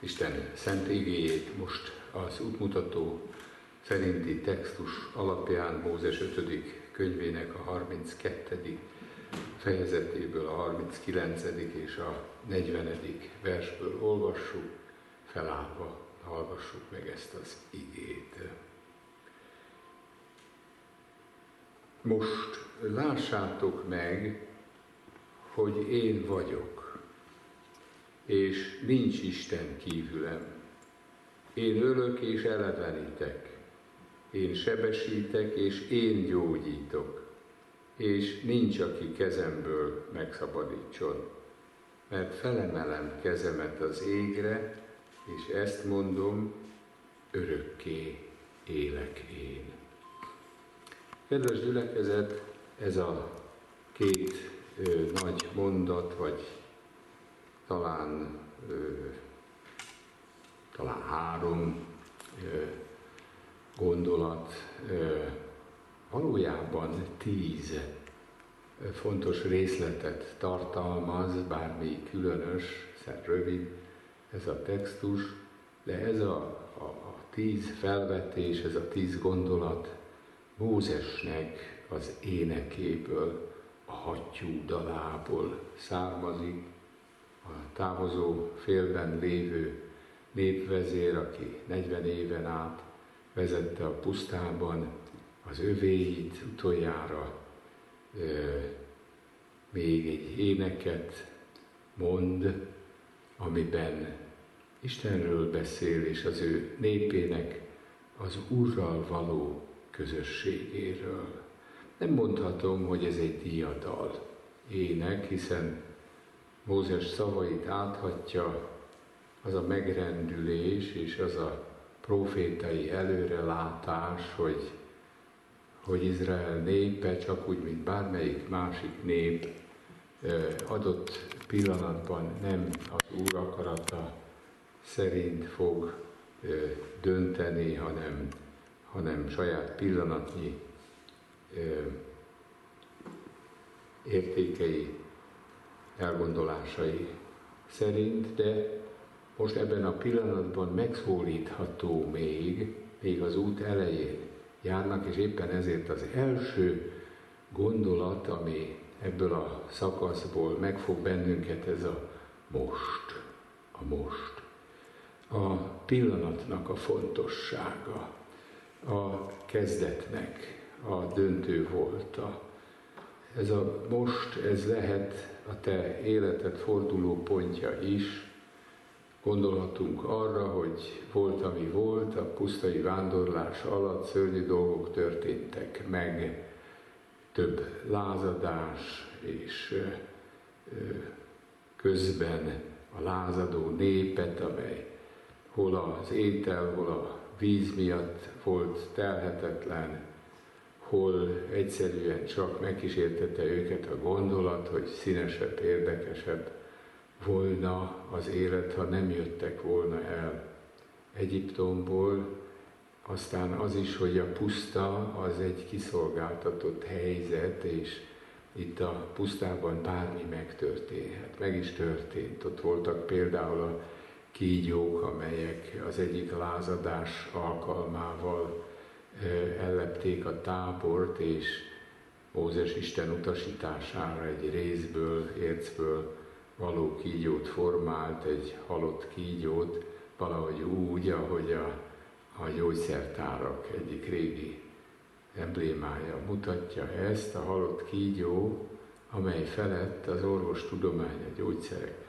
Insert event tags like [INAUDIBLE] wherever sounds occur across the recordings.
Isten szent igéjét most az útmutató szerinti textus alapján Mózes 5. könyvének a 32. fejezetéből a 39. és a 40. versből olvassuk, felállva hallgassuk meg ezt az igét. Most lássátok meg, hogy én vagyok, és nincs Isten kívülem. Én ölök és elevenítek, én sebesítek és én gyógyítok, és nincs, aki kezemből megszabadítson. Mert felemelem kezemet az égre, és ezt mondom, örökké élek én. Kedves gyülekezet, ez a két ö, nagy mondat, vagy talán, ö, talán három ö, gondolat ö, valójában tíz fontos részletet tartalmaz, bármi különös, hiszen rövid ez a textus, de ez a, a, a tíz felvetés, ez a tíz gondolat Mózesnek az énekéből, a hattyú dalából származik, a távozó félben lévő népvezér, aki 40 éven át vezette a pusztában az övéit utoljára, e, még egy éneket mond, amiben Istenről beszél, és az ő népének az Úrral való közösségéről. Nem mondhatom, hogy ez egy diadal ének, hiszen Mózes szavait áthatja az a megrendülés és az a profétai előrelátás, hogy, hogy Izrael népe, csak úgy, mint bármelyik másik nép, adott pillanatban nem az Úr akarata szerint fog dönteni, hanem hanem saját pillanatnyi értékei, elgondolásai szerint, de most ebben a pillanatban megszólítható még, még az út elején járnak, és éppen ezért az első gondolat, ami ebből a szakaszból megfog bennünket, ez a most, a most. A pillanatnak a fontossága, a kezdetnek a döntő volta. Ez a most, ez lehet a te életed forduló pontja is. Gondolhatunk arra, hogy volt, ami volt, a pusztai vándorlás alatt szörnyű dolgok történtek meg, több lázadás, és közben a lázadó népet, amely hol az étel, hol a víz miatt volt telhetetlen, hol egyszerűen csak megkísértette őket a gondolat, hogy színesebb, érdekesebb volna az élet, ha nem jöttek volna el Egyiptomból, aztán az is, hogy a puszta az egy kiszolgáltatott helyzet, és itt a pusztában bármi megtörténhet. Meg is történt. Ott voltak például a kígyók, amelyek az egyik lázadás alkalmával ellepték a tábort, és Mózes Isten utasítására egy részből, ércből való kígyót formált, egy halott kígyót, valahogy úgy, ahogy a, a gyógyszertárak egyik régi emblémája mutatja ezt, a halott kígyó, amely felett az orvostudomány, a gyógyszerek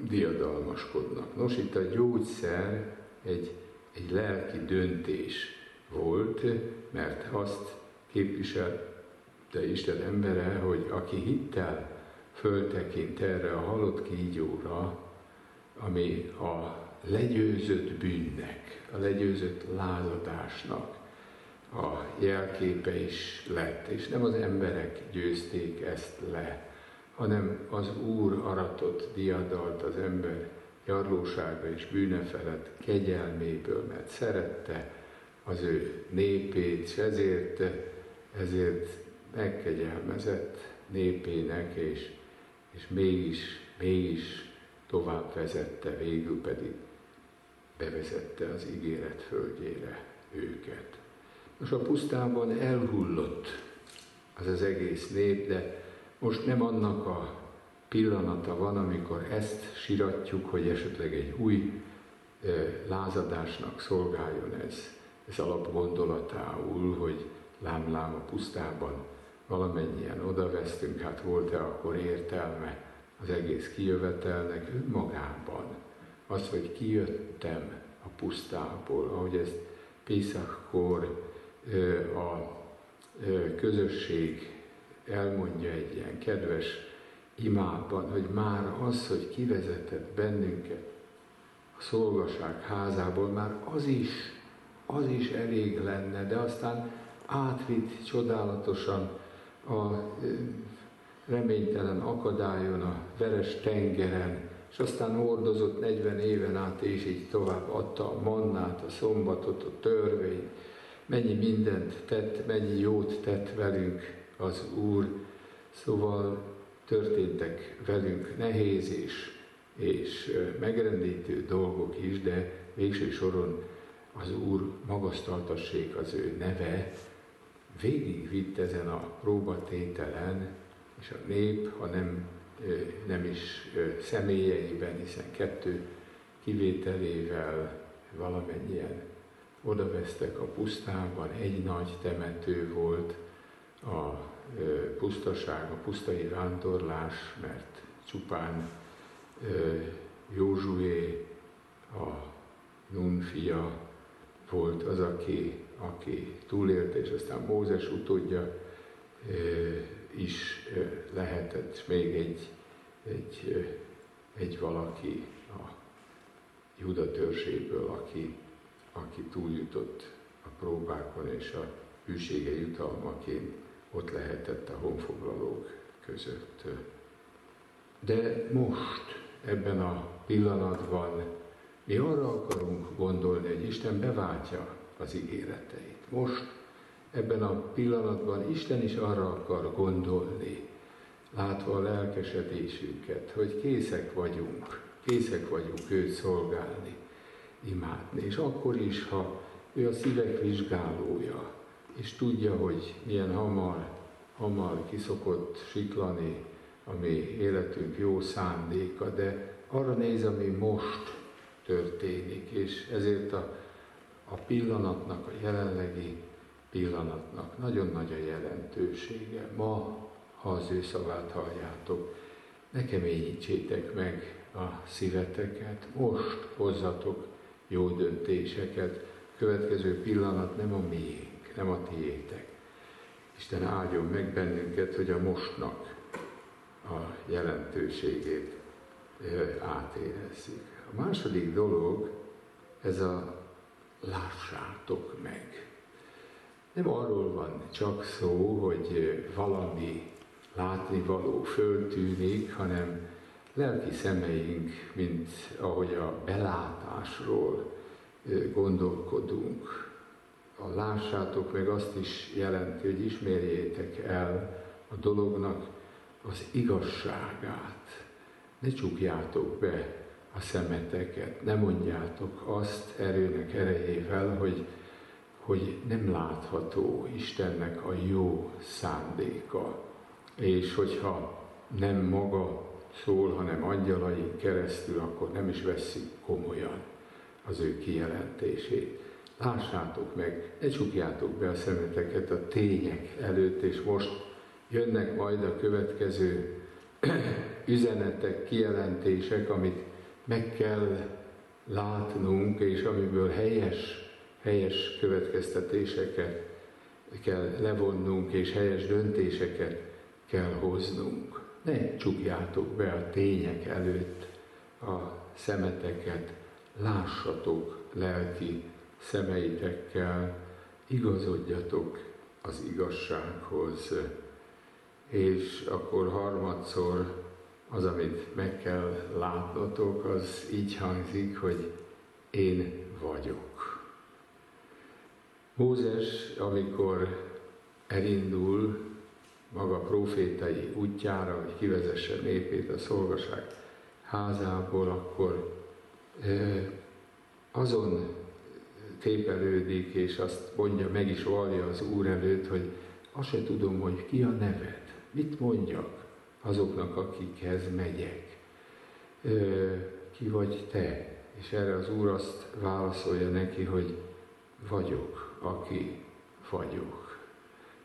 diadalmaskodnak. Nos, itt a gyógyszer egy, egy lelki döntés volt, mert azt képviselte Isten embere, hogy aki hittel föltekint erre a halott kígyóra, ami a legyőzött bűnnek, a legyőzött lázadásnak a jelképe is lett, és nem az emberek győzték ezt le, hanem az Úr aratott diadalt az ember jarlósága és bűne felett kegyelméből, mert szerette az ő népét, és ezért, ezért megkegyelmezett népének, és, és mégis, mégis tovább vezette, végül pedig bevezette az ígéret földjére őket. Most a pusztában elhullott az az egész nép, de most nem annak a pillanata van, amikor ezt siratjuk, hogy esetleg egy új lázadásnak szolgáljon ez, ez alapgondolatául, hogy lám-lám a pusztában valamennyien odavesztünk, hát volt-e akkor értelme az egész kijövetelnek önmagában. Az, hogy kijöttem a pusztából, ahogy ezt Pészakkor a közösség elmondja egy ilyen kedves imában, hogy már az, hogy kivezetett bennünket a szolgaság házából, már az is, az is elég lenne, de aztán átvitt csodálatosan a reménytelen akadályon, a veres tengeren, és aztán hordozott 40 éven át, és így tovább adta a mannát, a szombatot, a törvényt, mennyi mindent tett, mennyi jót tett velünk az Úr. Szóval történtek velünk nehéz és, és megrendítő dolgok is, de végső soron az Úr magasztaltassék az ő neve, végigvitt ezen a próbatételen, és a nép, ha nem, nem is személyeiben, hiszen kettő kivételével valamennyien odavesztek a pusztában, egy nagy temető volt a pusztaság, a pusztai vándorlás, mert csupán Józsué, a Nun fia volt az, aki, aki túlélte, és aztán Mózes utódja is lehetett, még egy, egy, egy valaki a Juda törzséből, aki aki túljutott a próbákon, és a hűsége jutalmaként ott lehetett a honfoglalók között. De most, ebben a pillanatban mi arra akarunk gondolni, hogy Isten beváltja az ígéreteit. Most, ebben a pillanatban Isten is arra akar gondolni, látva a lelkesedésünket, hogy készek vagyunk, készek vagyunk őt szolgálni imádni. És akkor is, ha ő a szívek vizsgálója, és tudja, hogy milyen hamar, hamar kiszokott siklani a mi életünk jó szándéka, de arra néz, ami most történik, és ezért a, a pillanatnak, a jelenlegi pillanatnak nagyon nagy a jelentősége. Ma, ha az ő szavát halljátok, ne keményítsétek meg a szíveteket, most hozzatok jó döntéseket. Következő pillanat nem a miénk, nem a tiétek. Isten áldjon meg bennünket, hogy a mostnak a jelentőségét átérezzük. Második dolog, ez a lássátok meg. Nem arról van csak szó, hogy valami látnivaló föltűnik, hanem lelki szemeink, mint ahogy a belátásról gondolkodunk. A lássátok meg azt is jelenti, hogy ismerjétek el a dolognak az igazságát. Ne csukjátok be a szemeteket, ne mondjátok azt erőnek erejével, hogy, hogy nem látható Istennek a jó szándéka. És hogyha nem maga szól, hanem angyalai keresztül, akkor nem is veszik komolyan az ő kijelentését. Lássátok meg, ne csukjátok be a szemeteket a tények előtt, és most jönnek majd a következő [CLEARS THROAT] üzenetek, kijelentések, amit meg kell látnunk, és amiből helyes, helyes következtetéseket kell levonnunk, és helyes döntéseket kell hoznunk ne csukjátok be a tények előtt a szemeteket, lássatok lelki szemeitekkel, igazodjatok az igazsághoz. És akkor harmadszor az, amit meg kell látnotok, az így hangzik, hogy én vagyok. Mózes, amikor elindul maga profétai útjára, hogy kivezesse népét a szolgaság házából, akkor azon tépelődik, és azt mondja, meg is vallja az Úr előtt, hogy azt se tudom, hogy ki a neved, mit mondjak azoknak, akikhez megyek. Ki vagy te? És erre az Úr azt válaszolja neki, hogy vagyok, aki vagyok.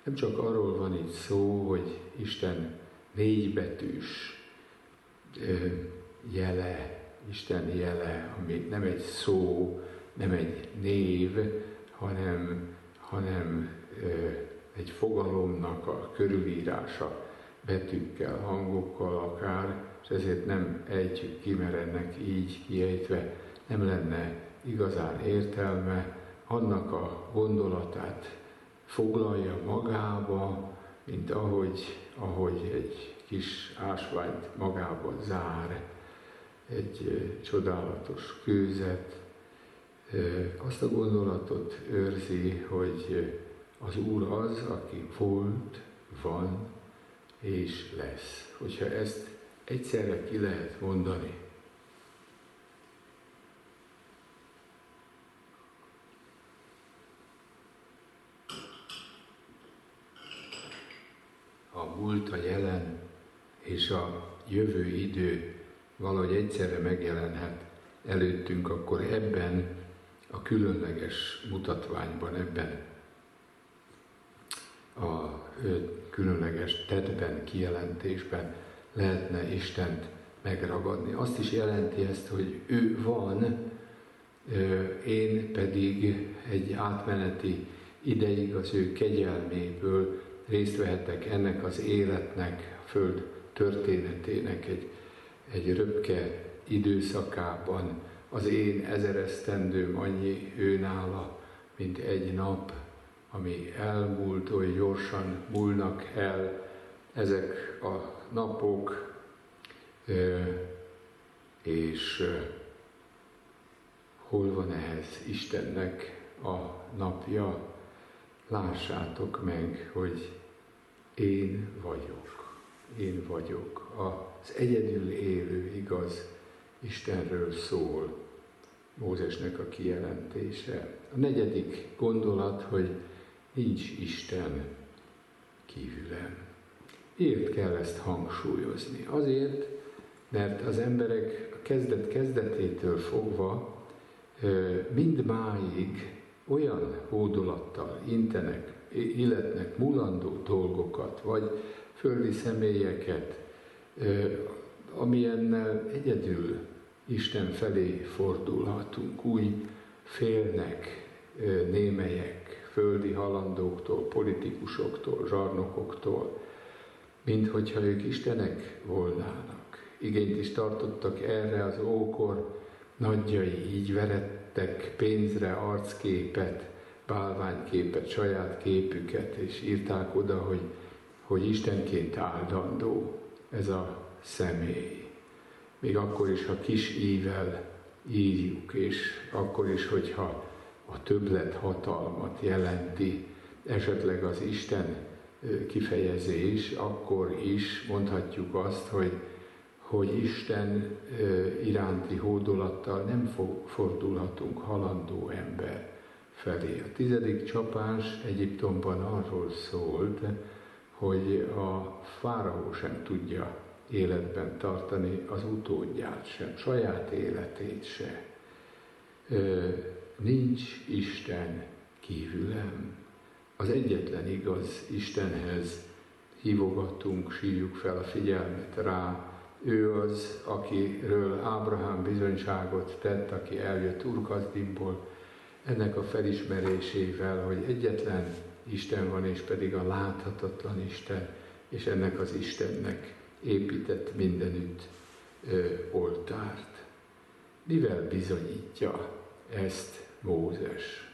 Nem csak arról van itt szó, hogy Isten négybetűs jele, Isten jele, ami nem egy szó, nem egy név, hanem, hanem egy fogalomnak a körülírása betűkkel, hangokkal akár, és ezért nem ejtjük ki, így kiejtve nem lenne igazán értelme, annak a gondolatát foglalja magába, mint ahogy, ahogy egy kis ásványt magába zár, egy csodálatos kőzet, azt a gondolatot őrzi, hogy az Úr az, aki volt, van és lesz. Hogyha ezt egyszerre ki lehet mondani, a múlt, a jelen és a jövő idő valahogy egyszerre megjelenhet előttünk, akkor ebben a különleges mutatványban, ebben a különleges tettben, kijelentésben lehetne Istent megragadni. Azt is jelenti ezt, hogy ő van, én pedig egy átmeneti ideig az ő kegyelméből részt vehetek ennek az életnek, a Föld történetének egy, egy röpke időszakában. Az én ezeresztendőm annyi őnála, mint egy nap, ami elmúlt, oly gyorsan múlnak el ezek a napok, és hol van ehhez Istennek a napja? Lássátok meg, hogy én vagyok, én vagyok. Az egyedül élő igaz Istenről szól Mózesnek a kijelentése. A negyedik gondolat, hogy nincs Isten kívülem. Miért kell ezt hangsúlyozni? Azért, mert az emberek a kezdet kezdetétől fogva mindmáig olyan hódolattal intenek, illetnek mulandó dolgokat, vagy földi személyeket, amilyennel egyedül Isten felé fordulhatunk. Úgy félnek némelyek földi halandóktól, politikusoktól, zsarnokoktól, mint hogyha ők istenek volnának. Igényt is tartottak erre az ókor nagyjai, így verettek pénzre arcképet, bálványképet, saját képüket, és írták oda, hogy, hogy Istenként áldandó ez a személy. Még akkor is, ha kis ível írjuk, és akkor is, hogyha a többlet hatalmat jelenti esetleg az Isten kifejezés, akkor is mondhatjuk azt, hogy, hogy Isten iránti hódolattal nem fordulhatunk halandó ember felé. A tizedik csapás Egyiptomban arról szólt, hogy a fáraó sem tudja életben tartani az utódját sem, saját életét se. Nincs Isten kívülem. Az egyetlen igaz Istenhez hívogatunk, sírjuk fel a figyelmet rá. Ő az, akiről Ábrahám bizonyságot tett, aki eljött Urkazdimból, ennek a felismerésével, hogy egyetlen Isten van, és pedig a láthatatlan Isten, és ennek az Istennek épített mindenütt ö, oltárt. Mivel bizonyítja ezt Mózes?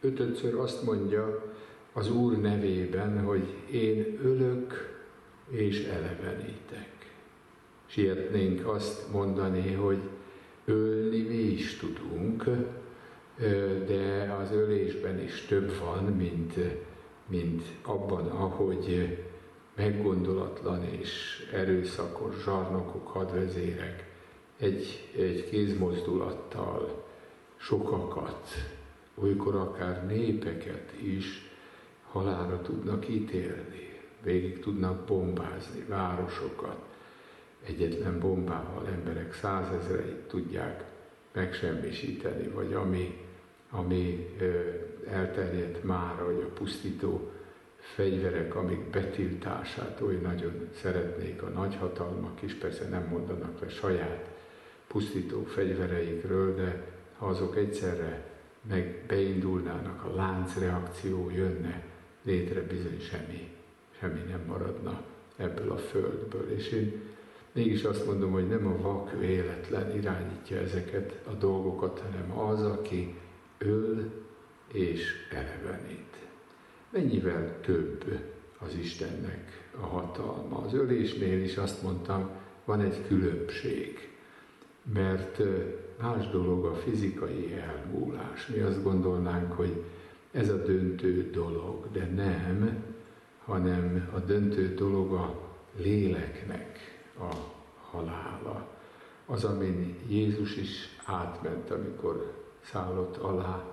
Ötödször azt mondja az Úr nevében, hogy én ölök és elevenítek. Sietnénk azt mondani, hogy ölni mi is tudunk, de az ölésben is több van, mint, mint abban, ahogy meggondolatlan és erőszakos zsarnokok, hadvezérek egy, egy kézmozdulattal sokakat, olykor akár népeket is halára tudnak ítélni, végig tudnak bombázni városokat, egyetlen bombával emberek százezreit tudják megsemmisíteni, vagy ami, ami elterjedt már, hogy a pusztító fegyverek, amik betiltását oly nagyon szeretnék a nagyhatalmak is, persze nem mondanak le saját pusztító fegyvereikről, de ha azok egyszerre meg beindulnának, a láncreakció jönne létre, bizony semmi, semmi nem maradna ebből a földből. És én mégis azt mondom, hogy nem a vak véletlen irányítja ezeket a dolgokat, hanem az, aki öl és elevenít. Mennyivel több az Istennek a hatalma. Az ölésnél is azt mondtam, van egy különbség, mert más dolog a fizikai elmúlás. Mi azt gondolnánk, hogy ez a döntő dolog, de nem, hanem a döntő dolog a léleknek a halála. Az, amin Jézus is átment, amikor szállott alá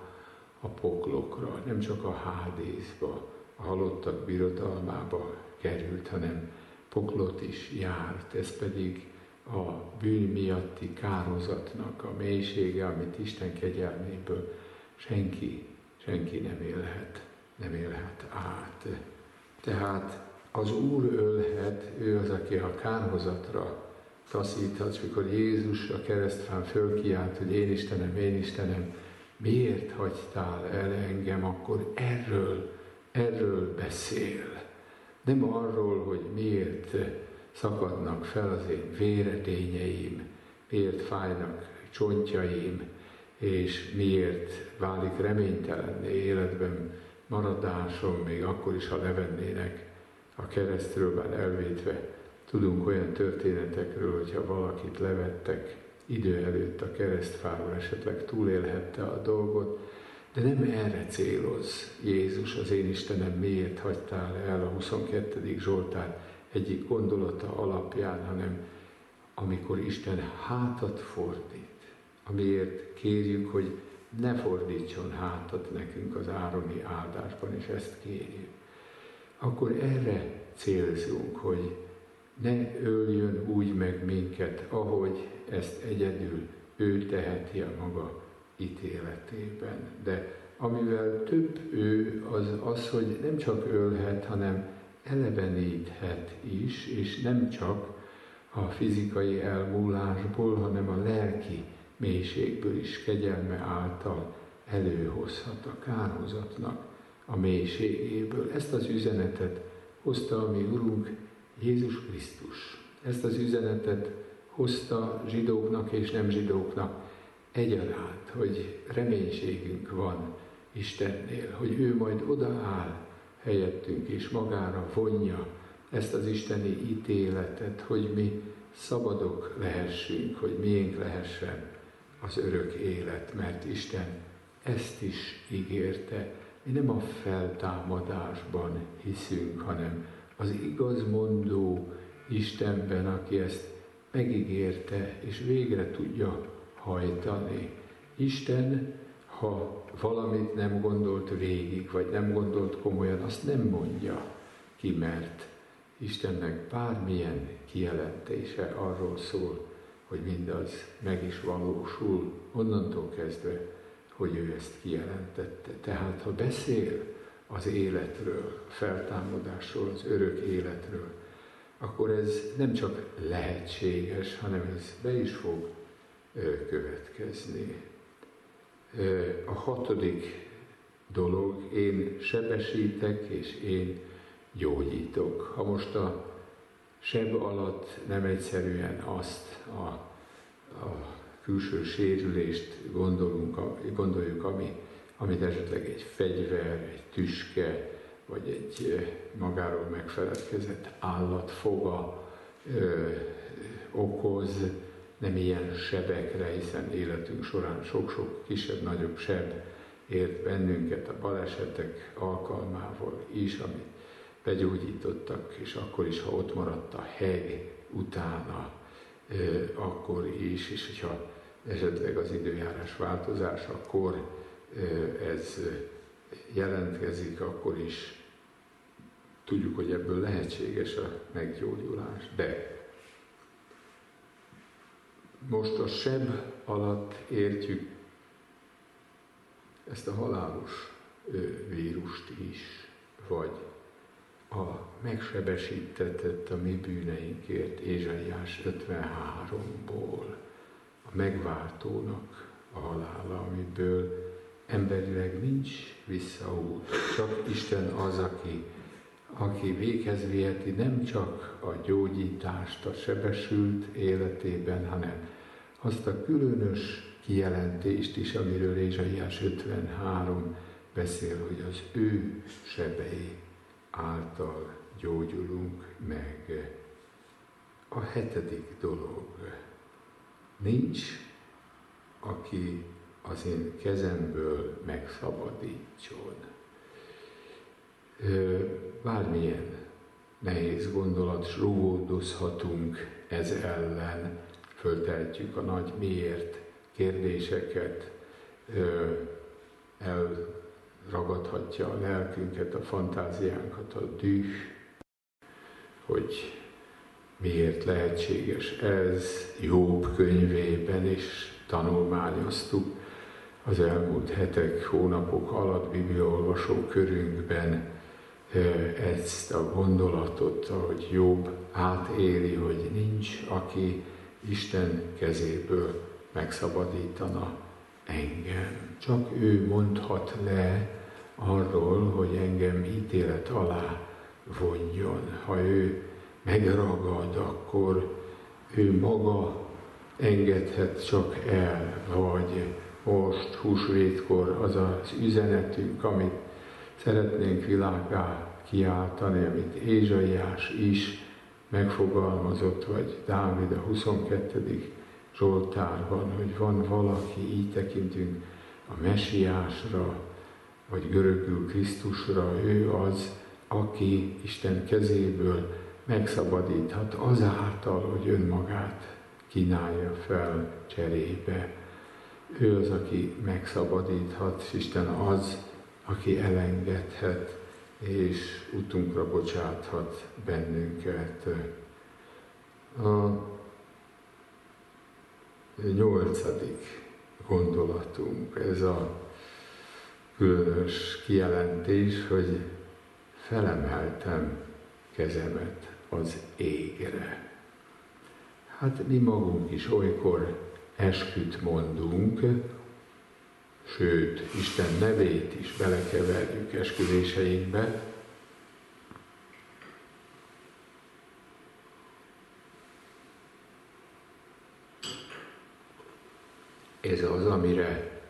a poklokra, nem csak a hádészba, a halottak birodalmába került, hanem poklot is járt, ez pedig a bűn miatti kározatnak a mélysége, amit Isten kegyelméből senki, senki nem élhet, nem élhet át. Tehát az Úr ölhet, ő az, aki a kárhozatra taszíthat, mikor Jézus a keresztfán fölkiált, hogy én Istenem, én Istenem, miért hagytál el engem, akkor erről, erről beszél. Nem arról, hogy miért szakadnak fel az én véredényeim, miért fájnak csontjaim, és miért válik reménytelenné életben maradásom, még akkor is, ha levennének a keresztről már elvétve. Tudunk olyan történetekről, hogyha valakit levettek idő előtt a keresztfáról, esetleg túlélhette a dolgot, de nem erre céloz Jézus, az én Istenem, miért hagytál el a 22. Zsoltár egyik gondolata alapján, hanem amikor Isten hátat fordít, amiért kérjük, hogy ne fordítson hátat nekünk az ároni áldásban, és ezt kérjük. Akkor erre célzunk, hogy ne öljön úgy meg minket, ahogy ezt egyedül ő teheti a maga ítéletében. De amivel több ő, az az, hogy nem csak ölhet, hanem eleveníthet is, és nem csak a fizikai elmúlásból, hanem a lelki mélységből is kegyelme által előhozhat a kárhozatnak a mélységéből. Ezt az üzenetet hozta a mi Urunk Jézus Krisztus. Ezt az üzenetet hozta zsidóknak és nem zsidóknak egyaránt, hogy reménységünk van Istennél, hogy ő majd odaáll helyettünk és magára vonja ezt az isteni ítéletet, hogy mi szabadok lehessünk, hogy miénk lehessen az örök élet, mert Isten ezt is ígérte. Mi nem a feltámadásban hiszünk, hanem az igazmondó Istenben, aki ezt megígérte és végre tudja hajtani. Isten, ha valamit nem gondolt végig, vagy nem gondolt komolyan, azt nem mondja ki, mert Istennek bármilyen kijelentése arról szól, hogy mindaz meg is valósul, onnantól kezdve, hogy ő ezt kijelentette. Tehát ha beszél az életről, a feltámadásról, az örök életről, akkor ez nem csak lehetséges, hanem ez be is fog következni. A hatodik dolog, én sebesítek és én gyógyítok. Ha most a seb alatt nem egyszerűen azt a, a külső sérülést gondolunk, gondoljuk, ami, amit esetleg egy fegyver, egy tüske, vagy egy magáról megfeledkezett állat foga ö, okoz, nem ilyen sebekre, hiszen életünk során sok-sok kisebb-nagyobb seb ért bennünket a balesetek alkalmával is, amit begyógyítottak, és akkor is, ha ott maradt a heg utána, akkor is, és hogyha esetleg az időjárás változás, akkor ez jelentkezik, akkor is tudjuk, hogy ebből lehetséges a meggyógyulás. De most a seb alatt értjük ezt a halálos vírust is, vagy a megsebesítetett a mi bűneinkért Ézsaiás 53-ból, a megváltónak a halála, amiből emberileg nincs visszaút. Csak Isten az, aki, aki véghez viheti nem csak a gyógyítást a sebesült életében, hanem azt a különös kijelentést is, amiről Ézsaiás 53 beszél, hogy az ő sebei által gyógyulunk meg. A hetedik dolog. Nincs, aki az én kezemből megszabadítson. Bármilyen nehéz gondolat, ródozhatunk ez ellen, föltehetjük a nagy miért kérdéseket, elragadhatja a lelkünket, a fantáziánkat, a düh, hogy miért lehetséges ez, Jobb könyvében is tanulmányoztuk az elmúlt hetek, hónapok alatt bibliaolvasó körünkben ezt a gondolatot, ahogy Jobb átéli, hogy nincs, aki Isten kezéből megszabadítana engem. Csak ő mondhat le arról, hogy engem ítélet alá vonjon. Ha ő megragad, akkor ő maga engedhet csak el, vagy most húsvétkor az az üzenetünk, amit szeretnénk világá kiáltani, amit Ézsaiás is megfogalmazott, vagy Dávid a 22. Zsoltárban, hogy van valaki, így tekintünk a mesiásra, vagy görögül Krisztusra, ő az, aki Isten kezéből megszabadíthat azáltal, hogy önmagát kínálja fel cserébe. Ő az, aki megszabadíthat, és Isten az, aki elengedhet, és utunkra bocsáthat bennünket. A nyolcadik gondolatunk, ez a különös kijelentés, hogy felemeltem kezemet az égre. Hát mi magunk is olykor esküt mondunk, sőt, Isten nevét is belekeverjük esküvéseinkbe, Ez az, amire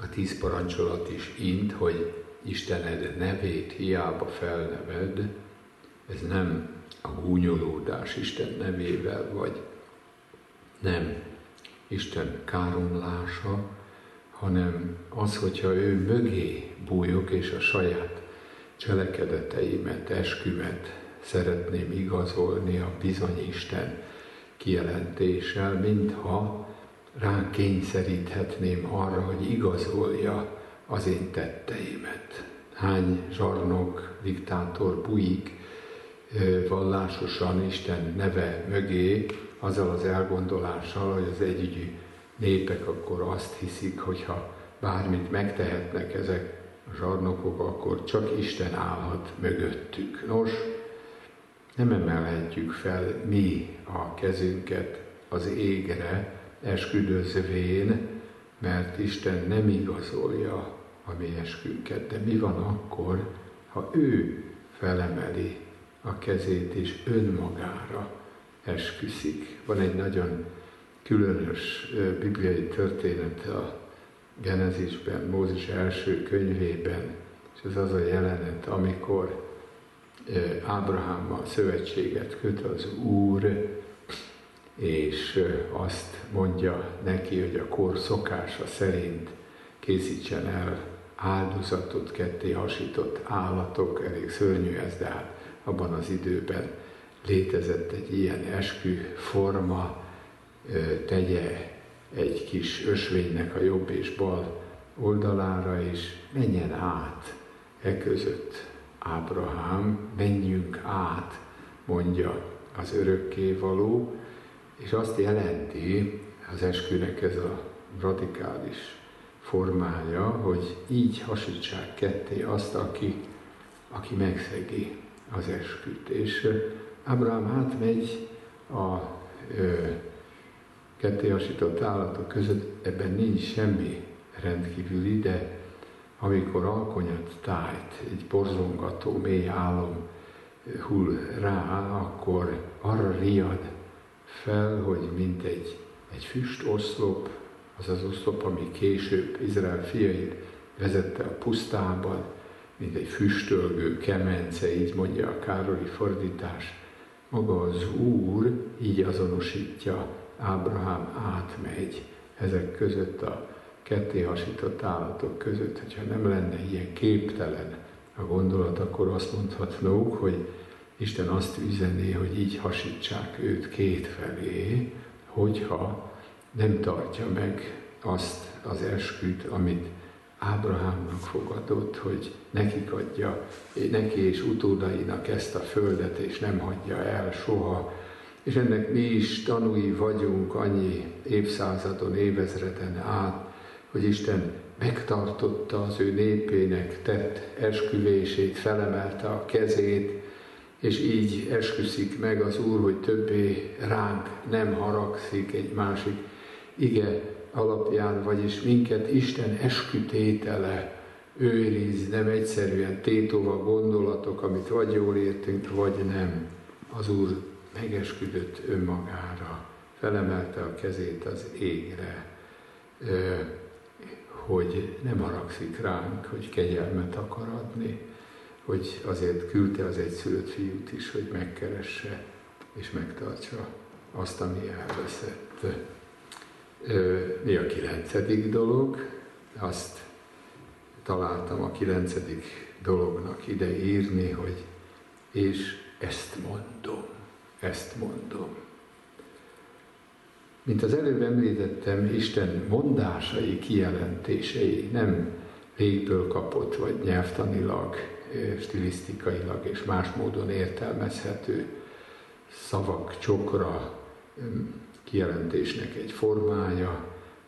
a tíz parancsolat is int, hogy Istened nevét hiába felneved, ez nem a gúnyolódás Isten nevével, vagy nem Isten káromlása, hanem az, hogyha ő mögé bújok, és a saját cselekedeteimet, eskümet szeretném igazolni a bizony Isten kijelentéssel, mintha rá kényszeríthetném arra, hogy igazolja az én tetteimet. Hány zsarnok, diktátor bujik vallásosan Isten neve mögé, azzal az elgondolással, hogy az együgyű népek akkor azt hiszik, hogyha bármit megtehetnek ezek a zsarnokok, akkor csak Isten állhat mögöttük. Nos, nem emelhetjük fel mi a kezünket az égre, esküdözvén, mert Isten nem igazolja a mi eskünket. De mi van akkor, ha ő felemeli a kezét és önmagára esküszik? Van egy nagyon különös bibliai történet a Genezisben, Mózes első könyvében, és ez az a jelenet, amikor Ábrahámmal szövetséget köt az Úr, és azt mondja neki, hogy a kor szokása szerint készítsen el áldozatot, ketté hasított állatok, elég szörnyű ez, de hát abban az időben létezett egy ilyen eskü forma, tegye egy kis ösvénynek a jobb és bal oldalára, és menjen át e között Ábrahám, menjünk át, mondja az örökkévaló, és azt jelenti az eskünek ez a radikális formája, hogy így hasítsák ketté azt, aki, aki megszegi az esküt. És Ábrahám átmegy a ö, ketté hasított állatok között, ebben nincs semmi rendkívüli, de amikor alkonyat tájt, egy borzongató, mély álom hull rá, akkor arra riad fel, hogy mint egy, egy füst oszlop, az az oszlop, ami később Izrael fiait vezette a pusztában, mint egy füstölgő kemence, így mondja a Károli fordítás. Maga az Úr így azonosítja, Ábrahám átmegy ezek között a ketté hasított állatok között, hogyha nem lenne ilyen képtelen a gondolat, akkor azt mondhatnók, hogy Isten azt üzeni, hogy így hasítsák őt két felé, hogyha nem tartja meg azt az esküt, amit Ábrahámnak fogadott, hogy nekik adja, neki és utódainak ezt a földet, és nem hagyja el soha. És ennek mi is tanúi vagyunk annyi évszázadon, évezreden át, hogy Isten megtartotta az ő népének tett esküvését, felemelte a kezét, és így esküszik meg az Úr, hogy többé ránk nem haragszik egy másik ige alapján, vagyis minket Isten eskütétele őriz, nem egyszerűen tétova gondolatok, amit vagy jól értünk, vagy nem. Az Úr megesküdött önmagára, felemelte a kezét az égre hogy nem haragszik ránk, hogy kegyelmet akar adni, hogy azért küldte az egyszülött fiút is, hogy megkeresse és megtartsa azt, ami elveszett. Mi a kilencedik dolog? Azt találtam a kilencedik dolognak ide írni, hogy és ezt mondom, ezt mondom. Mint az előbb említettem, Isten mondásai, kijelentései nem légből kapott, vagy nyelvtanilag, stilisztikailag és más módon értelmezhető szavak csokra kijelentésnek egy formája,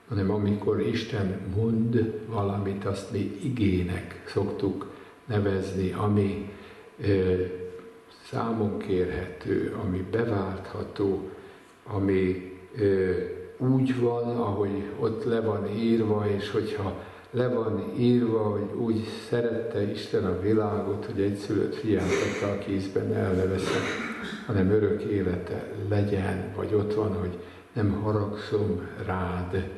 hanem amikor Isten mond valamit, azt mi igének szoktuk nevezni, ami számon kérhető, ami beváltható, ami úgy van, ahogy ott le van írva, és hogyha le van írva, hogy úgy szerette Isten a világot, hogy egy szülött fiát adta a kézben el hanem örök élete legyen, vagy ott van, hogy nem haragszom rád,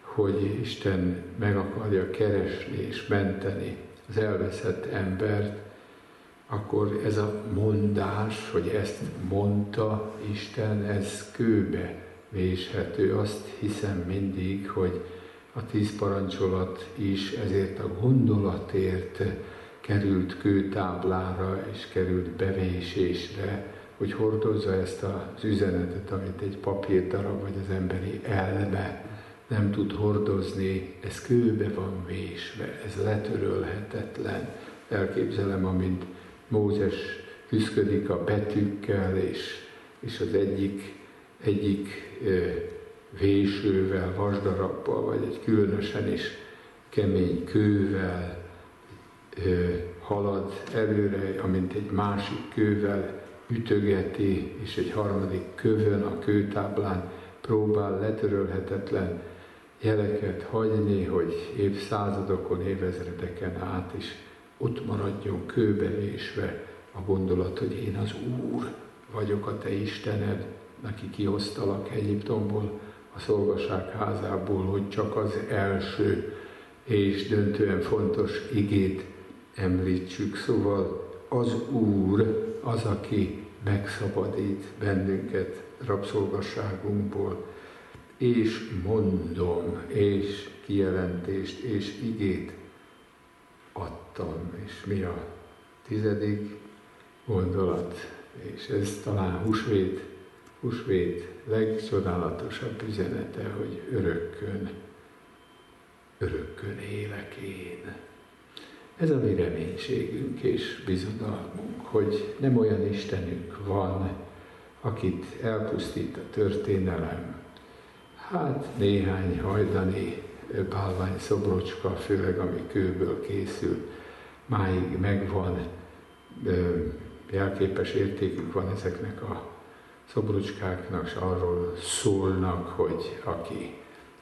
hogy Isten meg akarja keresni és menteni az elveszett embert, akkor ez a mondás, hogy ezt mondta Isten, ez kőbe véshető. Azt hiszem mindig, hogy a tíz parancsolat is ezért a gondolatért került kőtáblára és került bevésésre, hogy hordozza ezt az üzenetet, amit egy papírdarab vagy az emberi elme nem tud hordozni, ez kőbe van vésve, ez letörölhetetlen. Elképzelem, amint Mózes küzdik a betűkkel, és, és az egyik egyik vésővel, vasdarabbal, vagy egy különösen is kemény kővel halad előre, amint egy másik kővel ütögeti, és egy harmadik kövön a kőtáblán próbál letörölhetetlen jeleket hagyni, hogy évszázadokon, évezredeken át is ott maradjon kőbevésve a gondolat, hogy én az Úr vagyok a te Istened, neki kihoztalak Egyiptomból, a szolgaság házából, hogy csak az első és döntően fontos igét említsük. Szóval az Úr az, aki megszabadít bennünket rabszolgasságunkból, és mondom, és kijelentést, és igét adtam. És mi a tizedik gondolat? És ez talán húsvét húsvét legcsodálatosabb üzenete, hogy örökkön, örökkön élek én. Ez a mi reménységünk és bizodalmunk, hogy nem olyan Istenünk van, akit elpusztít a történelem. Hát néhány hajdani bálvány szobrocska, főleg ami kőből készül, máig megvan, jelképes értékük van ezeknek a szobrocskáknak, és arról szólnak, hogy aki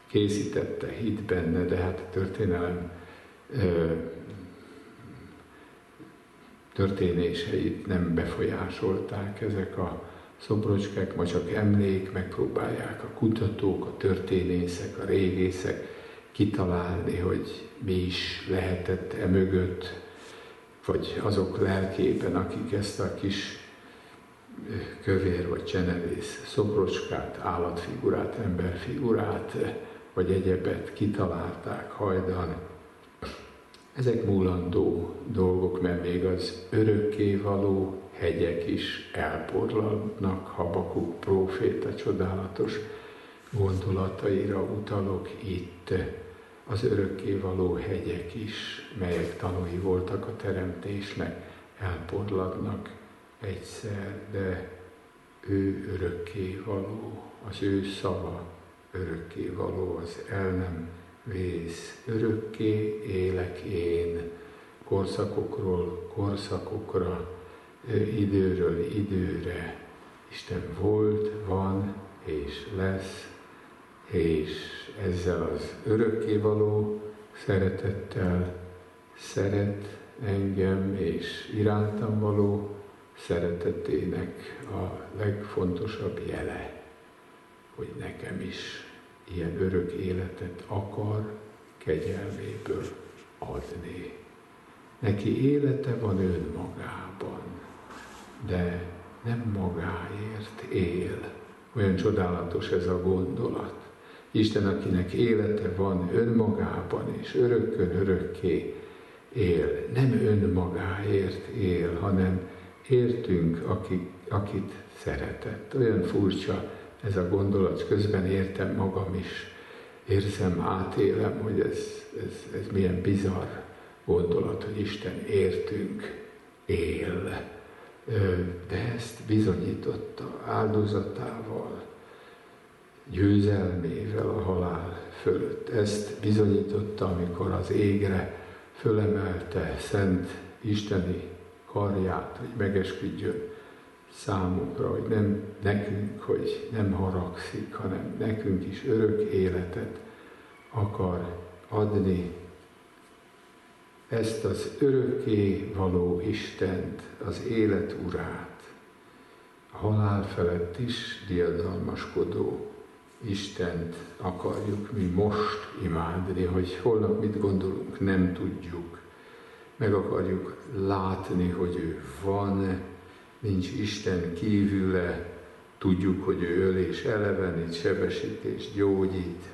készítette, hit benne, de hát a történelem történéseit nem befolyásolták ezek a szobrocskák, ma csak emlék, megpróbálják a kutatók, a történészek, a régészek kitalálni, hogy mi is lehetett e mögött, vagy azok lelkében, akik ezt a kis kövér vagy csenevész szobrocskát, állatfigurát, emberfigurát, vagy egyebet kitalálták hajdan, ezek múlandó dolgok, mert még az örökkévaló hegyek is elporladnak, Habakuk próféta csodálatos gondolataira utalok itt, az örökkévaló hegyek is, melyek tanúi voltak a teremtésnek, elporladnak egyszer, de ő örökkévaló, az ő szava örökkévaló, az el nem vész, örökké élek én, korszakokról korszakokra, időről időre. Isten volt, van és lesz, és ezzel az örökkévaló szeretettel szeret engem, és irántam való szeretetének a legfontosabb jele, hogy nekem is ilyen örök életet akar kegyelméből adni. Neki élete van önmagában, de nem magáért él. Olyan csodálatos ez a gondolat. Isten, akinek élete van önmagában, és örökkön örökké él, nem önmagáért él, hanem értünk, akik, akit szeretett. Olyan furcsa, ez a gondolat, közben értem magam is, érzem, átélem, hogy ez, ez, ez milyen bizarr gondolat, hogy Isten értünk, él. De ezt bizonyította áldozatával, győzelmével a halál fölött. Ezt bizonyította, amikor az égre fölemelte szent isteni karját, hogy megesküdjön számunkra, hogy nem nekünk, hogy nem haragszik, hanem nekünk is örök életet akar adni. Ezt az örökké való Istent, az élet urát, a halál felett is diadalmaskodó Istent akarjuk mi most imádni, hogy holnap mit gondolunk, nem tudjuk. Meg akarjuk látni, hogy ő van, nincs Isten kívüle, tudjuk, hogy ő öl és elevenít, sebesít és gyógyít,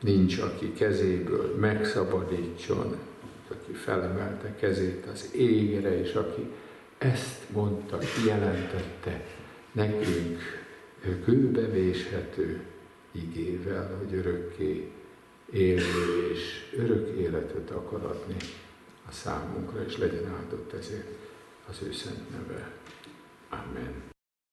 nincs, aki kezéből megszabadítson, aki felemelte kezét az égre, és aki ezt mondta, kijelentette nekünk kőbevéshető igével, hogy örökké élni és örök életet akar adni a számunkra, és legyen áldott ezért az ő szent neve. Amen.